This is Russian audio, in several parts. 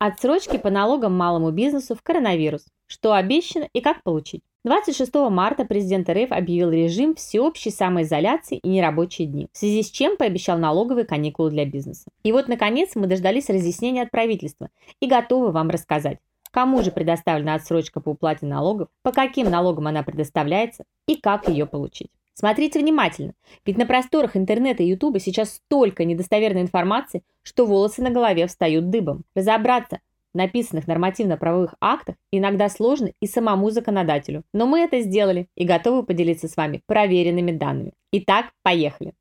Отсрочки по налогам малому бизнесу в коронавирус. Что обещано и как получить. 26 марта президент РФ объявил режим всеобщей самоизоляции и нерабочие дни, в связи с чем пообещал налоговые каникулы для бизнеса. И вот, наконец, мы дождались разъяснения от правительства и готовы вам рассказать, кому же предоставлена отсрочка по уплате налогов, по каким налогам она предоставляется и как ее получить. Смотрите внимательно, ведь на просторах интернета и ютуба сейчас столько недостоверной информации, что волосы на голове встают дыбом. Разобраться, написанных нормативно-правовых актах иногда сложно и самому законодателю. Но мы это сделали и готовы поделиться с вами проверенными данными. Итак, поехали.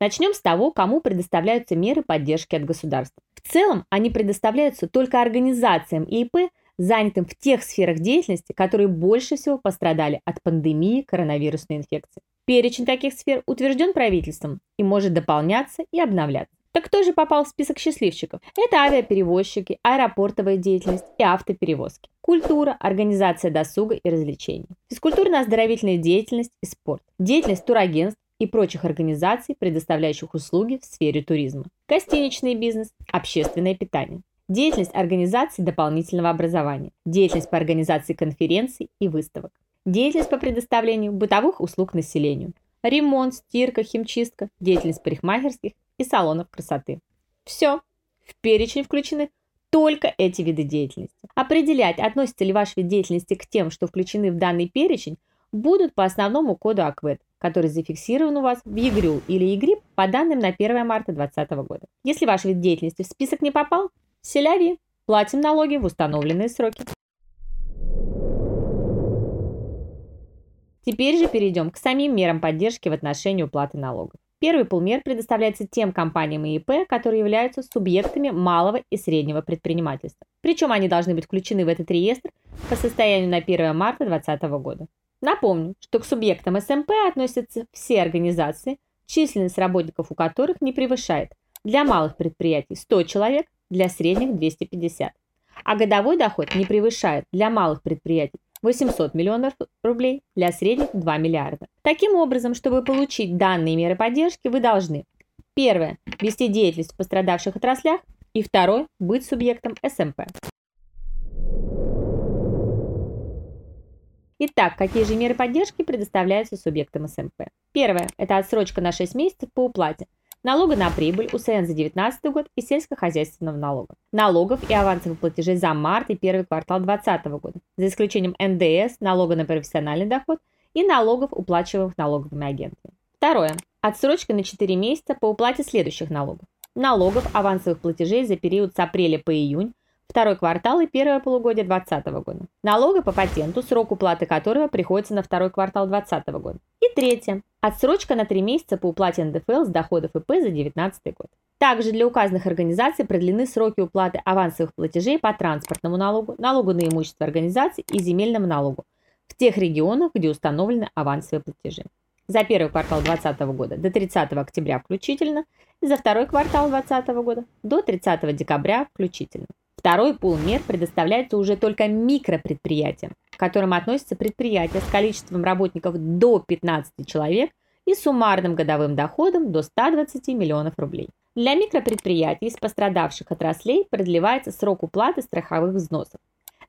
Начнем с того, кому предоставляются меры поддержки от государства. В целом, они предоставляются только организациям и ИП, занятым в тех сферах деятельности, которые больше всего пострадали от пандемии коронавирусной инфекции. Перечень таких сфер утвержден правительством и может дополняться и обновляться. Так кто же попал в список счастливчиков? Это авиаперевозчики, аэропортовая деятельность и автоперевозки. Культура, организация досуга и развлечений. Физкультурно-оздоровительная деятельность и спорт. Деятельность турагентств и прочих организаций, предоставляющих услуги в сфере туризма. Гостиничный бизнес, общественное питание. Деятельность организации дополнительного образования. Деятельность по организации конференций и выставок. Деятельность по предоставлению бытовых услуг населению. Ремонт, стирка, химчистка, деятельность парикмахерских и салонов красоты. Все. В перечень включены только эти виды деятельности. Определять, относится ли ваш вид деятельности к тем, что включены в данный перечень, будут по основному коду ОКВЭД, который зафиксирован у вас в ЕГРЮЛ или ЕГРИП по данным на 1 марта 2020 года. Если ваш вид деятельности в список не попал, се ля ви, платим налоги в установленные сроки. Теперь же перейдем к самим мерам поддержки в отношении уплаты налогов. Первый пул мер предоставляется тем компаниям и ИП, которые являются субъектами малого и среднего предпринимательства. Причем они должны быть включены в этот реестр по состоянию на 1 марта 2020 года. Напомню, что к субъектам СМП относятся все организации, численность работников у которых не превышает для малых предприятий 100 человек, для средних 250, а годовой доход не превышает для малых предприятий 800 миллионов рублей, для средних 2 миллиарда. Таким образом, чтобы получить данные меры поддержки, вы должны Первое. Вести деятельность в пострадавших отраслях. И второе. Быть субъектом СМП. Итак, какие же меры поддержки предоставляются субъектам СМП? Первое. Это отсрочка на 6 месяцев по уплате налога на прибыль, УСН за 2019 год и сельскохозяйственного налога, налогов и авансовых платежей за март и первый квартал 2020 года, за исключением НДС, налога на профессиональный доход и налогов, уплачиваемых налоговыми агентами. Второе. Отсрочка на 4 месяца по уплате следующих налогов. Налогов, авансовых платежей за период с апреля по июнь, второй квартал и первое полугодие 2020 года. Налога по патенту, срок уплаты которого приходится на второй квартал 2020 года. И третье. Отсрочка на 3 месяца по уплате НДФЛ с доходов ИП за 2019 год. Также для указанных организаций продлены сроки уплаты авансовых платежей по транспортному налогу, налогу на имущество организаций и земельному налогу в тех регионах, где установлены авансовые платежи. За первый квартал 2020 года до 30 октября включительно и за второй квартал 2020 года до 30 декабря включительно. Второй пул мер предоставляется уже только микропредприятиям, к которым относятся предприятия с количеством работников до 15 человек и суммарным годовым доходом до 120 миллионов рублей. Для микропредприятий из пострадавших отраслей продлевается срок уплаты страховых взносов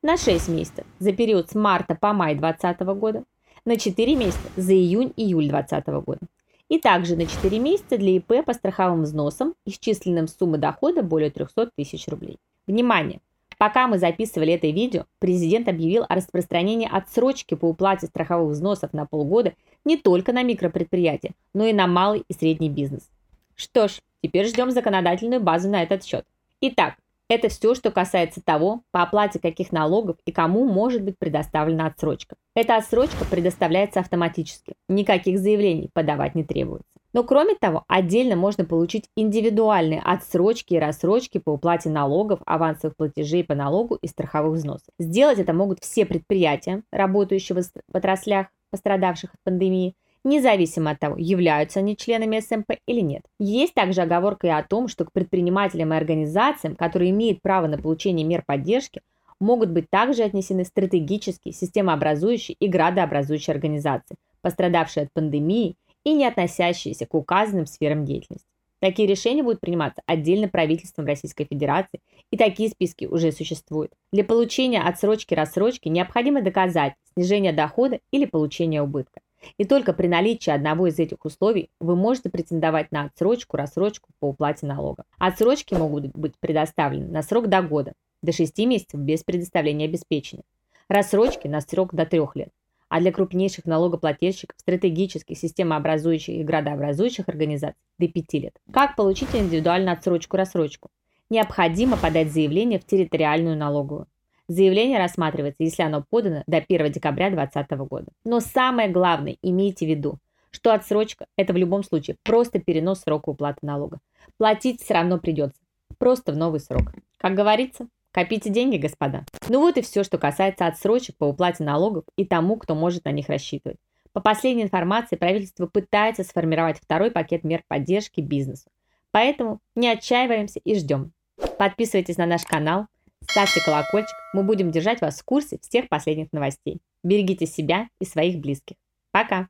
на 6 месяцев за период с марта по май 2020 года, на 4 месяца за июнь-июль 2020 года и также на 4 месяца для ИП по страховым взносам, исчисленным суммы дохода более 300 тысяч рублей. Внимание! Пока мы записывали это видео, президент объявил о распространении отсрочки по уплате страховых взносов на полгода не только на микропредприятия, но и на малый и средний бизнес. Что ж, теперь ждем законодательную базу на этот счет. Итак, это все, что касается того, по оплате каких налогов и кому может быть предоставлена отсрочка. Эта отсрочка предоставляется автоматически. Никаких заявлений подавать не требуется. Но кроме того, отдельно можно получить индивидуальные отсрочки и рассрочки по уплате налогов, авансовых платежей по налогу и страховых взносов. Сделать это могут все предприятия, работающие в отраслях, пострадавших от пандемии, независимо от того, являются они членами СМП или нет. Есть также оговорка и о том, что к предпринимателям и организациям, которые имеют право на получение мер поддержки, могут быть также отнесены стратегические, системообразующие и градообразующие организации, пострадавшие от пандемии и не относящиеся к указанным сферам деятельности. Такие решения будут приниматься отдельно правительством Российской Федерации, и такие списки уже существуют. Для получения отсрочки-рассрочки необходимо доказать снижение дохода или получение убытка. И только при наличии одного из этих условий вы можете претендовать на отсрочку, рассрочку по уплате налога. Отсрочки могут быть предоставлены на срок до года, до 6 месяцев без предоставления обеспечения. Рассрочки на срок до 3 лет. А для крупнейших налогоплательщиков, стратегических, системообразующих и градообразующих организаций до 5 лет. Как получить индивидуальную отсрочку-рассрочку? Необходимо подать заявление в территориальную налоговую. Заявление рассматривается, если оно подано до 1 декабря 2020 года. Но самое главное, имейте в виду, что отсрочка – это в любом случае просто перенос срока уплаты налога. Платить все равно придется, просто в новый срок. Как говорится, копите деньги, господа. Ну вот и все, что касается отсрочек по уплате налогов и тому, кто может на них рассчитывать. По последней информации, правительство пытается сформировать второй пакет мер поддержки бизнесу. Поэтому не отчаиваемся и ждем. Подписывайтесь на наш канал, Ставьте колокольчик, мы будем держать вас в курсе всех последних новостей. Берегите себя и своих близких. Пока!